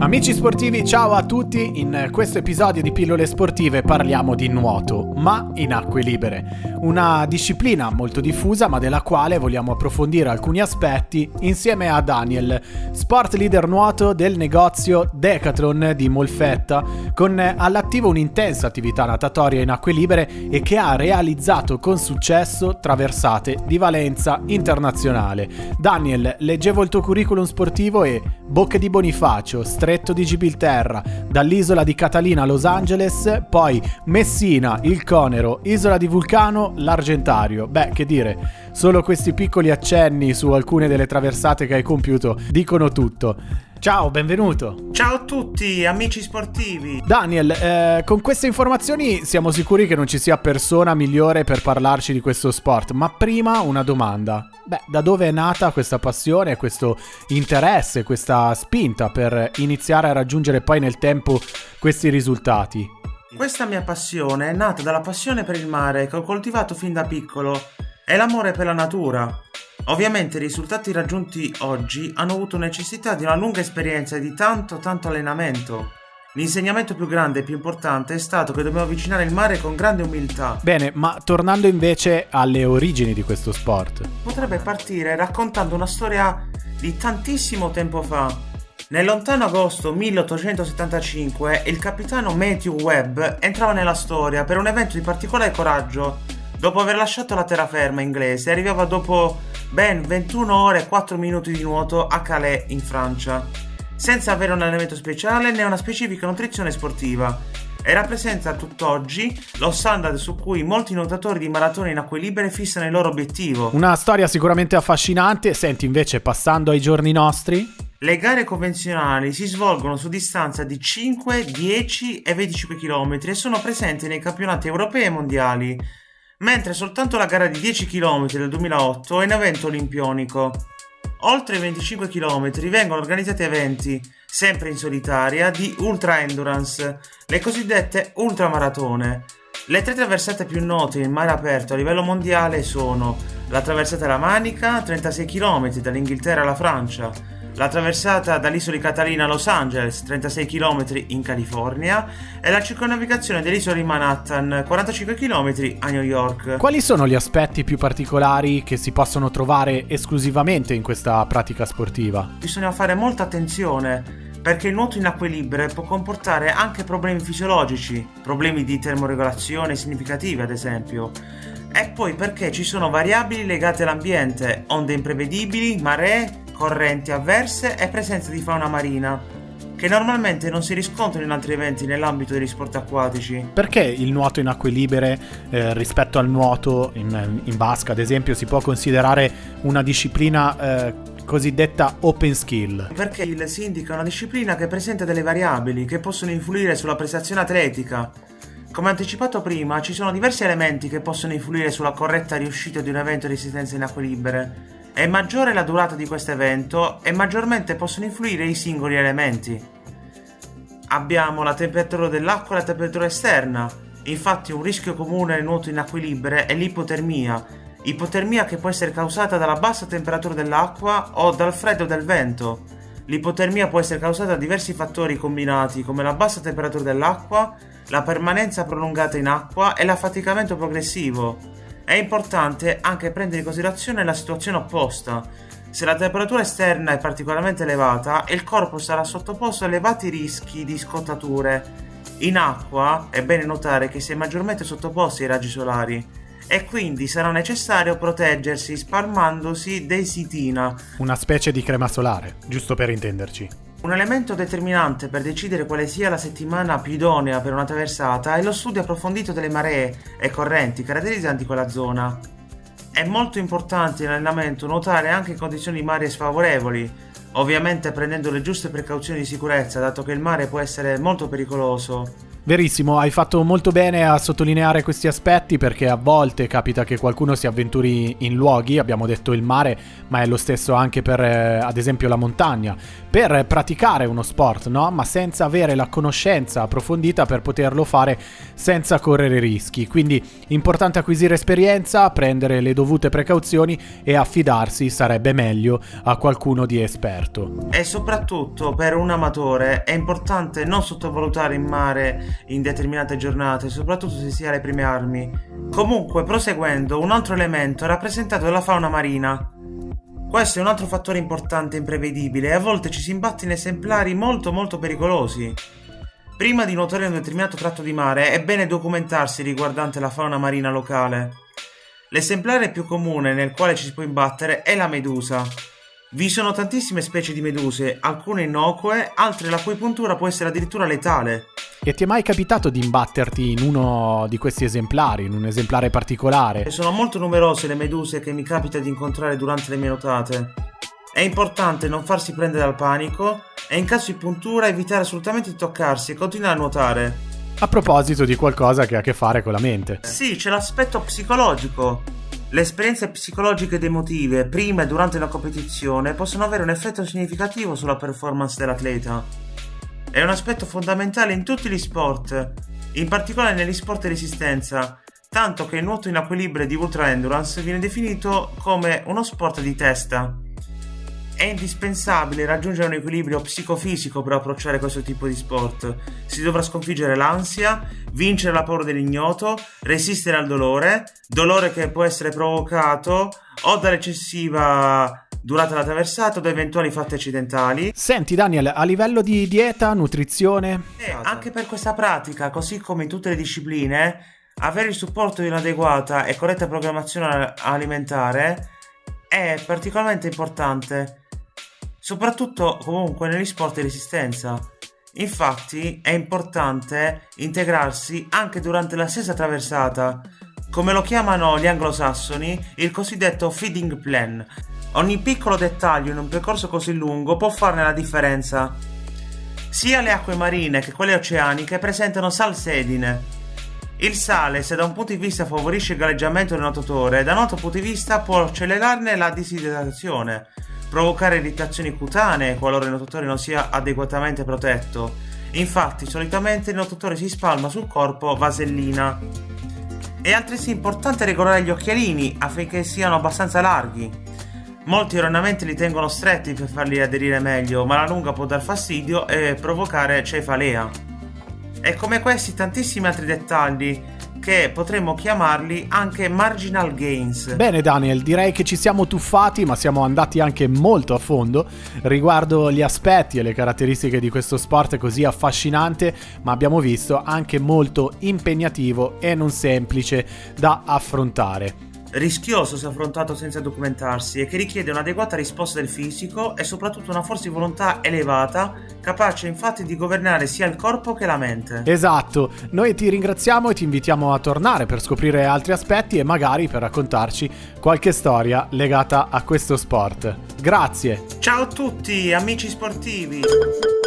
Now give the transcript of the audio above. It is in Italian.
Amici sportivi, ciao a tutti! In questo episodio di Pillole Sportive parliamo di nuoto, ma in acque libere. Una disciplina molto diffusa, ma della quale vogliamo approfondire alcuni aspetti insieme a Daniel, sport leader nuoto del negozio Decathlon di Molfetta, con all'attivo un'intensa attività natatoria in acque libere e che ha realizzato con successo traversate di valenza internazionale. Daniel, leggevo il tuo curriculum sportivo e Bocche di Bonifacio, Stretto di Gibilterra, dall'isola di Catalina a Los Angeles, poi Messina, il Conero, Isola di Vulcano, l'Argentario. Beh, che dire, solo questi piccoli accenni su alcune delle traversate che hai compiuto dicono tutto. Ciao, benvenuto. Ciao a tutti, amici sportivi. Daniel, eh, con queste informazioni siamo sicuri che non ci sia persona migliore per parlarci di questo sport, ma prima una domanda. Beh, da dove è nata questa passione, questo interesse, questa spinta per iniziare a raggiungere poi nel tempo questi risultati? Questa mia passione è nata dalla passione per il mare che ho coltivato fin da piccolo e l'amore per la natura. Ovviamente i risultati raggiunti oggi hanno avuto necessità di una lunga esperienza e di tanto tanto allenamento. L'insegnamento più grande e più importante è stato che dobbiamo avvicinare il mare con grande umiltà. Bene, ma tornando invece alle origini di questo sport. Potrebbe partire raccontando una storia di tantissimo tempo fa. Nel lontano agosto 1875 il capitano Matthew Webb entrava nella storia per un evento di particolare coraggio. Dopo aver lasciato la terraferma inglese, arrivava dopo ben 21 ore e 4 minuti di nuoto a Calais in Francia, senza avere un allenamento speciale né una specifica nutrizione sportiva e rappresenta tutt'oggi lo standard su cui molti nuotatori di maratone in acque libere fissano il loro obiettivo. Una storia sicuramente affascinante, senti invece passando ai giorni nostri? Le gare convenzionali si svolgono su distanza di 5, 10 e 25 km e sono presenti nei campionati europei e mondiali mentre soltanto la gara di 10 km del 2008 è in evento olimpionico. Oltre i 25 km vengono organizzati eventi, sempre in solitaria, di ultra endurance, le cosiddette ultramaratone. Le tre traversate più note in mare aperto a livello mondiale sono la traversata alla Manica, 36 km dall'Inghilterra alla Francia, la traversata dall'isola di Catalina a Los Angeles, 36 km in California, e la circonnavigazione dell'isola di Manhattan, 45 km a New York. Quali sono gli aspetti più particolari che si possono trovare esclusivamente in questa pratica sportiva? Bisogna fare molta attenzione perché il nuoto in acque libere può comportare anche problemi fisiologici, problemi di termoregolazione significativi ad esempio. E poi perché ci sono variabili legate all'ambiente, onde imprevedibili, maree, correnti avverse e presenza di fauna marina, che normalmente non si riscontrano in altri eventi nell'ambito degli sport acquatici. Perché il nuoto in acque libere eh, rispetto al nuoto in, in, vasca, ad esempio, si può considerare una disciplina eh, cosiddetta open skill? Perché il si indica una disciplina che presenta delle variabili che possono influire sulla prestazione atletica. Come anticipato prima, ci sono diversi elementi che possono influire sulla corretta riuscita di un evento di assistenza in acque libere è maggiore la durata di questo evento e maggiormente possono influire i singoli elementi. Abbiamo la temperatura dell'acqua e la temperatura esterna. Infatti un rischio comune nel nuoto in libere è l'ipotermia, ipotermia che può essere causata dalla bassa temperatura dell'acqua o dal freddo del vento. L'ipotermia può essere causata da diversi fattori combinati come la bassa temperatura dell'acqua, la permanenza prolungata in acqua e l'affaticamento progressivo. È importante anche prendere in considerazione la situazione opposta. Se la temperatura esterna è particolarmente elevata, il corpo sarà sottoposto a elevati rischi di scottature. In acqua è bene notare che si è maggiormente sottoposti ai raggi solari e quindi sarà necessario proteggersi spalmandosi desitina. Una specie di crema solare, giusto per intenderci. Un elemento determinante per decidere quale sia la settimana più idonea per una traversata è lo studio approfondito delle maree e correnti caratterizzanti quella zona. È molto importante in allenamento nuotare anche in condizioni di mare sfavorevoli, ovviamente prendendo le giuste precauzioni di sicurezza dato che il mare può essere molto pericoloso. Verissimo, hai fatto molto bene a sottolineare questi aspetti perché a volte capita che qualcuno si avventuri in luoghi, abbiamo detto il mare, ma è lo stesso anche per eh, ad esempio la montagna, per praticare uno sport, no? Ma senza avere la conoscenza approfondita per poterlo fare senza correre rischi. Quindi importante acquisire esperienza, prendere le dovute precauzioni e affidarsi sarebbe meglio a qualcuno di esperto. E soprattutto per un amatore è importante non sottovalutare in mare in determinate giornate, soprattutto se si ha le prime armi. Comunque, proseguendo, un altro elemento è rappresentato dalla fauna marina. Questo è un altro fattore importante e imprevedibile e a volte ci si imbatte in esemplari molto molto pericolosi. Prima di nuotare in un determinato tratto di mare è bene documentarsi riguardante la fauna marina locale. L'esemplare più comune nel quale ci si può imbattere è la medusa. Vi sono tantissime specie di meduse, alcune innocue, altre la cui puntura può essere addirittura letale. E ti è mai capitato di imbatterti in uno di questi esemplari, in un esemplare particolare? E sono molto numerose le meduse che mi capita di incontrare durante le mie nuotate. È importante non farsi prendere dal panico e in caso di puntura evitare assolutamente di toccarsi e continuare a nuotare. A proposito di qualcosa che ha a che fare con la mente. Sì, c'è l'aspetto psicologico. Le esperienze psicologiche ed emotive prima e durante la competizione possono avere un effetto significativo sulla performance dell'atleta. È un aspetto fondamentale in tutti gli sport, in particolare negli sport di resistenza, tanto che il nuoto in equilibrio di ultra endurance viene definito come uno sport di testa. È indispensabile raggiungere un equilibrio psicofisico per approcciare questo tipo di sport. Si dovrà sconfiggere l'ansia, vincere la paura dell'ignoto, resistere al dolore, dolore che può essere provocato o dall'eccessiva durata della traversata o da eventuali fatti accidentali. Senti Daniel, a livello di dieta, nutrizione... Eh, anche per questa pratica, così come in tutte le discipline, avere il supporto di un'adeguata e corretta programmazione alimentare è particolarmente importante soprattutto comunque negli sport di resistenza. Infatti è importante integrarsi anche durante la stessa traversata, come lo chiamano gli anglosassoni, il cosiddetto feeding plan. Ogni piccolo dettaglio in un percorso così lungo può farne la differenza. Sia le acque marine che quelle oceaniche presentano salsedine. Il sale, se da un punto di vista favorisce il galleggiamento del nuotatore, da un altro punto di vista può accelerarne la disidratazione provocare irritazioni cutanee qualora il nuotatore non sia adeguatamente protetto. Infatti, solitamente il nuotatore si spalma sul corpo vasellina. È altresì importante regolare gli occhialini affinché siano abbastanza larghi. Molti erroneamente li tengono stretti per farli aderire meglio, ma alla lunga può dar fastidio e provocare cefalea. E come questi tantissimi altri dettagli che potremmo chiamarli anche marginal gains. Bene Daniel, direi che ci siamo tuffati ma siamo andati anche molto a fondo riguardo gli aspetti e le caratteristiche di questo sport così affascinante ma abbiamo visto anche molto impegnativo e non semplice da affrontare rischioso se affrontato senza documentarsi e che richiede un'adeguata risposta del fisico e soprattutto una forza di volontà elevata, capace infatti di governare sia il corpo che la mente. Esatto, noi ti ringraziamo e ti invitiamo a tornare per scoprire altri aspetti e magari per raccontarci qualche storia legata a questo sport. Grazie! Ciao a tutti, amici sportivi!